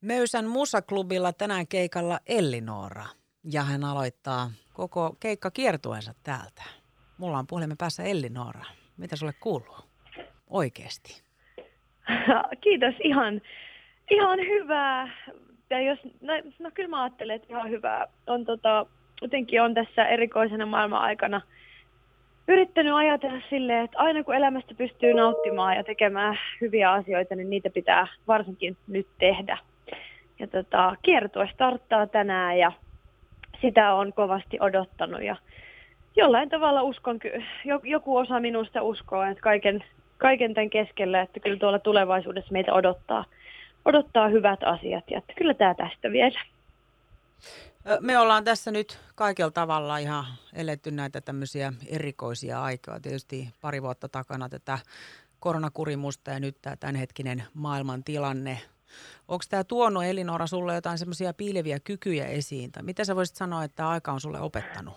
Möysän musaklubilla tänään keikalla Ellinora ja hän aloittaa koko keikka kiertueensa täältä. Mulla on puhelimen päässä Ellinora. Mitä sulle kuuluu? Oikeesti. Kiitos, ihan, ihan hyvää. Ja jos, no, no kyllä mä ajattelen, että ihan hyvää. On tota, jotenkin on tässä erikoisena maailman aikana yrittänyt ajatella silleen, että aina kun elämästä pystyy nauttimaan ja tekemään hyviä asioita, niin niitä pitää varsinkin nyt tehdä. Ja tota, kiertue starttaa tänään ja sitä on kovasti odottanut ja jollain tavalla uskon, joku osa minusta uskoo, että kaiken, kaiken tämän keskellä, että kyllä tuolla tulevaisuudessa meitä odottaa, odottaa hyvät asiat ja että kyllä tämä tästä vielä. Me ollaan tässä nyt kaikella tavalla ihan eletty näitä tämmöisiä erikoisia aikaa. Tietysti pari vuotta takana tätä koronakurimusta ja nyt tämä tämänhetkinen maailman tilanne Onko tämä tuonut Elinora sulle jotain semmoisia piileviä kykyjä esiin? Tai mitä sä voisit sanoa, että aika on sulle opettanut?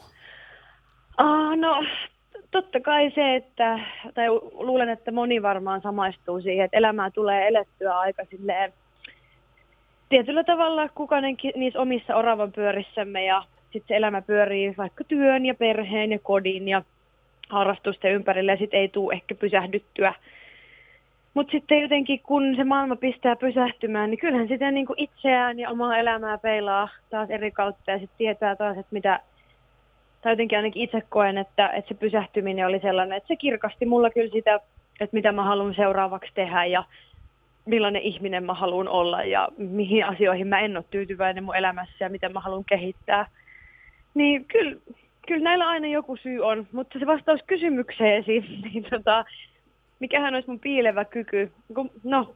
Ah, no totta kai se, että, tai luulen, että moni varmaan samaistuu siihen, että elämää tulee elettyä aika silleen, tietyllä tavalla kukainen niissä omissa oravan pyörissämme ja sitten se elämä pyörii vaikka työn ja perheen ja kodin ja harrastusten ympärille ja sitten ei tule ehkä pysähdyttyä mutta sitten jotenkin, kun se maailma pistää pysähtymään, niin kyllähän sitä niin kuin itseään ja omaa elämää peilaa taas eri kautta ja sitten tietää taas, että mitä, tai jotenkin ainakin itse koen, että, että se pysähtyminen oli sellainen, että se kirkasti mulla kyllä sitä, että mitä mä haluan seuraavaksi tehdä ja millainen ihminen mä haluan olla ja mihin asioihin mä en ole tyytyväinen mun elämässä ja miten mä haluan kehittää. Niin kyllä, kyllä näillä aina joku syy on, mutta se vastaus kysymykseesi, niin tota, mikähän olisi mun piilevä kyky. No,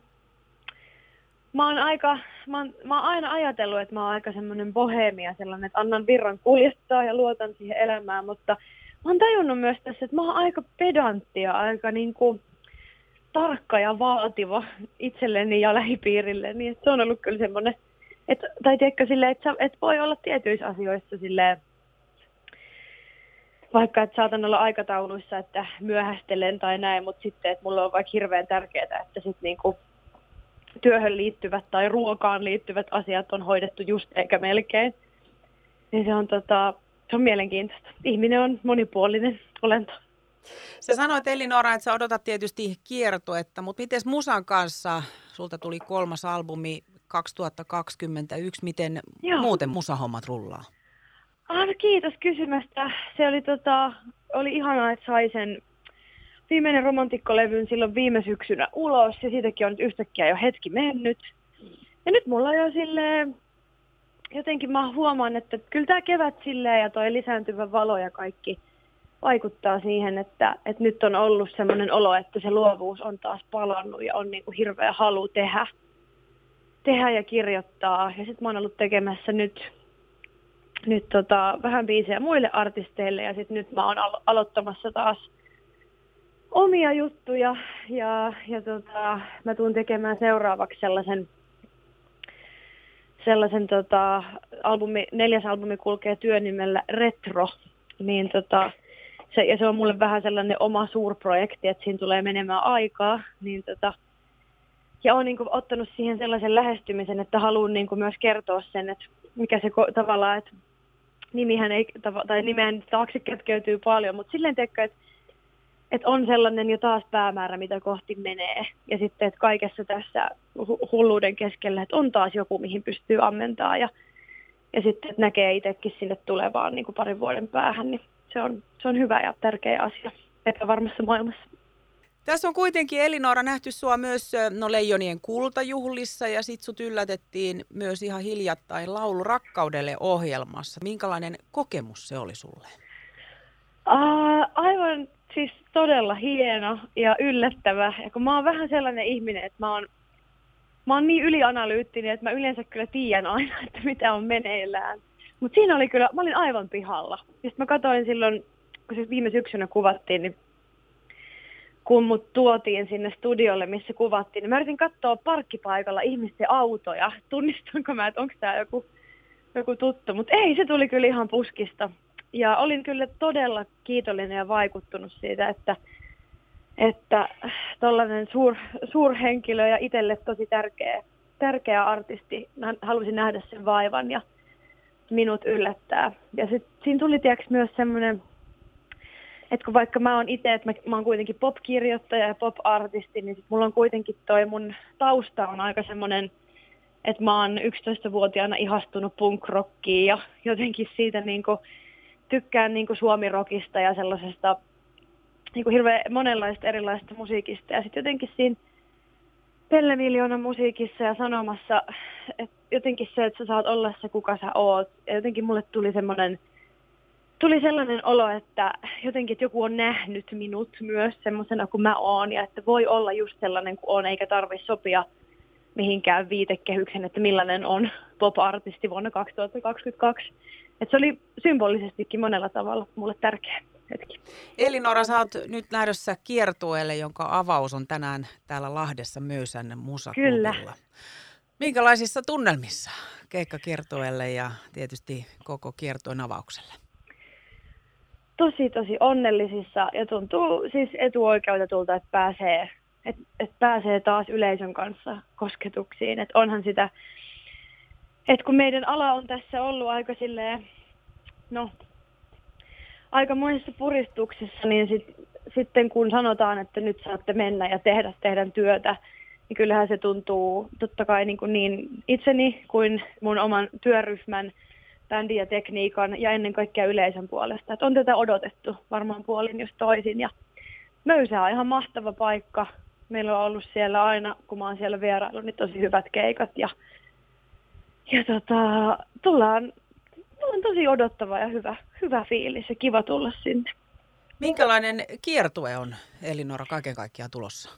mä oon, aika, mä oon, mä oon aina ajatellut, että mä oon aika semmoinen bohemia, sellainen, että annan virran kuljettaa ja luotan siihen elämään, mutta mä oon tajunnut myös tässä, että mä oon aika pedanttia, aika niin kuin tarkka ja vaativa itselleni ja lähipiirille, niin se on ollut kyllä semmoinen, että, tai tiedätkö silleen, että, että voi olla tietyissä asioissa silleen, vaikka että saatan olla aikatauluissa, että myöhästelen tai näin, mutta sitten, että mulla on vaikka hirveän tärkeää, että sitten niinku työhön liittyvät tai ruokaan liittyvät asiat on hoidettu just eikä melkein. Niin se on, tota, se on mielenkiintoista. Ihminen on monipuolinen olento. Sä sanoit Elinora, että sä odotat tietysti kiertuetta, mutta miten musan kanssa, sulta tuli kolmas albumi 2021, miten Joo. muuten musahommat rullaa? Ah, no kiitos kysymästä. Se oli, tota, oli ihanaa, että sai sen viimeinen romantikkolevyn silloin viime syksynä ulos ja siitäkin on nyt yhtäkkiä jo hetki mennyt. Ja nyt mulla on jo silleen, jotenkin mä huomaan, että kyllä tämä kevät silleen ja toi lisääntyvä valo ja kaikki vaikuttaa siihen, että, että nyt on ollut sellainen olo, että se luovuus on taas palannut ja on niin kuin hirveä halu tehdä, tehdä ja kirjoittaa. Ja sitten mä oon ollut tekemässä nyt nyt tota, vähän biisejä muille artisteille ja sitten nyt mä oon alo- aloittamassa taas omia juttuja ja, ja tota, mä tuun tekemään seuraavaksi sellaisen, sellaisen tota, albumi, neljäs albumi kulkee työnimellä Retro, niin tota, se, ja se on mulle vähän sellainen oma suurprojekti, että siinä tulee menemään aikaa, niin tota, ja olen niin kuin, ottanut siihen sellaisen lähestymisen, että haluan niin kuin, myös kertoa sen, että mikä se tavallaan, että nimihän ei, tai nimeen taakse kätkeytyy paljon, mutta silleen teekö, että että on sellainen jo taas päämäärä, mitä kohti menee. Ja sitten, että kaikessa tässä hulluuden keskellä, että on taas joku, mihin pystyy ammentaa. Ja, ja sitten, että näkee itsekin sinne tulevaan niin kuin parin vuoden päähän, niin se on, se on hyvä ja tärkeä asia epävarmassa maailmassa. Tässä on kuitenkin Elinora nähty sua myös no, Leijonien kultajuhlissa ja sit sut yllätettiin myös ihan hiljattain Laulu rakkaudelle ohjelmassa. Minkälainen kokemus se oli sulle? Uh, aivan siis todella hieno ja yllättävä. Ja kun mä oon vähän sellainen ihminen, että mä oon, mä oon niin ylianalyyttinen, että mä yleensä kyllä tiedän aina, että mitä on meneillään. Mutta siinä oli kyllä, mä olin aivan pihalla. Ja mä katsoin silloin, kun se viime syksynä kuvattiin, niin kun mut tuotiin sinne studiolle, missä kuvattiin, niin mä yritin katsoa parkkipaikalla ihmisten autoja, tunnistanko mä, että onko tämä joku, joku tuttu, mutta ei, se tuli kyllä ihan puskista. Ja olin kyllä todella kiitollinen ja vaikuttunut siitä, että että tuollainen suur, suurhenkilö ja itselle tosi tärkeä tärkeä artisti. Mä halusin nähdä sen vaivan ja minut yllättää. Ja sit, siinä tuli tiiäks, myös semmoinen, että kun vaikka mä oon itse, että mä, mä oon kuitenkin pop-kirjoittaja ja pop-artisti, niin sit mulla on kuitenkin toi mun tausta on aika semmoinen, että mä oon 11-vuotiaana ihastunut punk-rockiin ja jotenkin siitä niin kuin, tykkään niin kuin suomirokista ja sellaisesta niin kuin hirveän monenlaista erilaista musiikista. Ja sitten jotenkin siinä Pelle Miljoonan musiikissa ja sanomassa, että jotenkin se, että sä saat olla se, kuka sä oot. Ja jotenkin mulle tuli semmoinen, tuli sellainen olo, että jotenkin, että joku on nähnyt minut myös semmoisena kuin mä oon. Ja että voi olla just sellainen kuin on, eikä tarvitse sopia mihinkään viitekehyksen, että millainen on pop-artisti vuonna 2022. Että se oli symbolisestikin monella tavalla mulle tärkeä hetki. Elinora, sä oot nyt lähdössä kiertueelle, jonka avaus on tänään täällä Lahdessa Möysän musaklubilla. Kyllä. Minkälaisissa tunnelmissa keikka kiertueelle ja tietysti koko kiertueen avaukselle? Tosi, tosi onnellisissa ja tuntuu siis etuoikeutetulta, että pääsee, että, että pääsee taas yleisön kanssa kosketuksiin. Että onhan sitä, että kun meidän ala on tässä ollut aika silleen, no aikamoisessa puristuksessa, niin sit, sitten kun sanotaan, että nyt saatte mennä ja tehdä tehdä työtä, niin kyllähän se tuntuu totta kai niin, kuin niin itseni kuin mun oman työryhmän, bändin ja tekniikan ja ennen kaikkea yleisön puolesta. Että on tätä odotettu varmaan puolin jos toisin. Ja Möysä on ihan mahtava paikka. Meillä on ollut siellä aina, kun mä oon siellä vierailu, niin tosi hyvät keikat. Ja, ja tota, tullaan on tosi odottava ja hyvä, hyvä fiilis ja kiva tulla sinne. Minkälainen kiertue on Elinora kaiken kaikkiaan tulossa?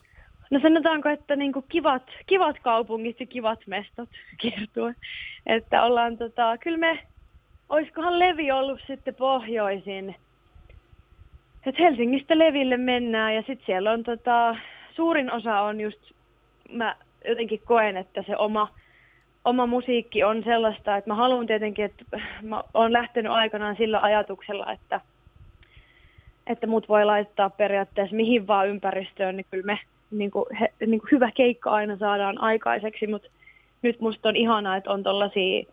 No sanotaanko, että niin kuin kivat, kivat kaupungit ja kivat mestot kiertue. Että ollaan tota, kyllä me, olisikohan Levi ollut sitten pohjoisin. Et Helsingistä Leville mennään ja sitten siellä on tota, suurin osa on just, mä jotenkin koen, että se oma oma musiikki on sellaista, että mä haluan tietenkin, että mä oon lähtenyt aikanaan sillä ajatuksella, että, että mut voi laittaa periaatteessa mihin vaan ympäristöön, niin kyllä me niin kuin, he, niin kuin hyvä keikka aina saadaan aikaiseksi, mutta nyt musta on ihanaa, että on tollasia,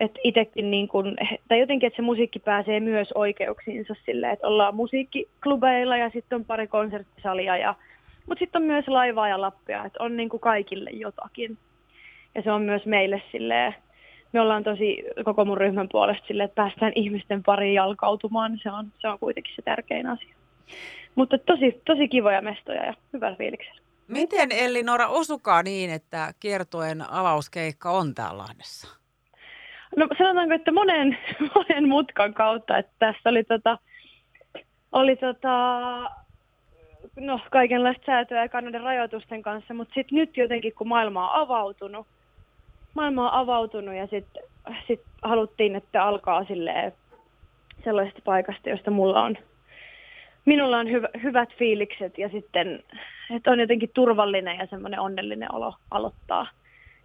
että itsekin niin kuin, tai jotenkin, että se musiikki pääsee myös oikeuksiinsa silleen, että ollaan musiikkiklubeilla ja sitten on pari konserttisalia ja mutta sitten on myös laivaa ja lappia, että on niin kuin kaikille jotakin. Ja se on myös meille silleen, me ollaan tosi koko mun ryhmän puolesta silleen, että päästään ihmisten pariin jalkautumaan. Se on, se on kuitenkin se tärkein asia. Mutta tosi, tosi kivoja mestoja ja hyvä fiiliksellä. Miten Elli Nora osukaa niin, että kiertoen avauskeikka on täällä Lahdessa? No sanotaanko, että monen, monen mutkan kautta, että tässä oli tota, oli tota, no, kaikenlaista säätöä ja Kanadan rajoitusten kanssa, mutta sitten nyt jotenkin kun maailma on avautunut, maailma on avautunut ja sitten sit haluttiin, että alkaa silleen sellaisesta paikasta, josta mulla on, minulla on hyv- hyvät fiilikset ja sitten, että on jotenkin turvallinen ja semmoinen onnellinen olo aloittaa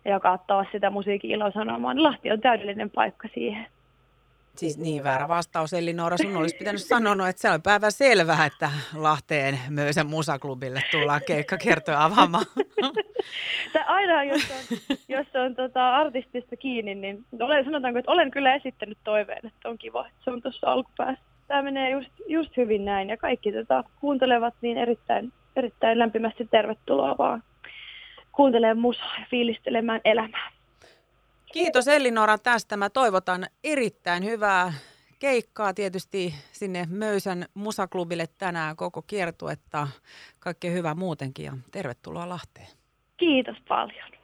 ja jakaa taas sitä musiikin ilosanomaa. Lahti on täydellinen paikka siihen. Siis niin väärä vastaus, eli Noora, sun olisi pitänyt sanoa, että se on päivä selvää, että Lahteen Möösen musaklubille tullaan keikkakertoja avaamaan. Tai aina, jos on, jos on tota, artistista kiinni, niin olen, sanotaanko, että olen kyllä esittänyt toiveen, että on kiva, että se on tuossa alkupäässä. Tämä menee just, just hyvin näin ja kaikki tota, kuuntelevat niin erittäin, erittäin lämpimästi tervetuloa vaan kuuntelemaan musaa ja fiilistelemään elämää. Kiitos Ellinora tästä. Mä toivotan erittäin hyvää keikkaa tietysti sinne Möysän musaklubille tänään koko kiertuetta. Kaikkea hyvää muutenkin ja tervetuloa Lahteen. Kiitos paljon.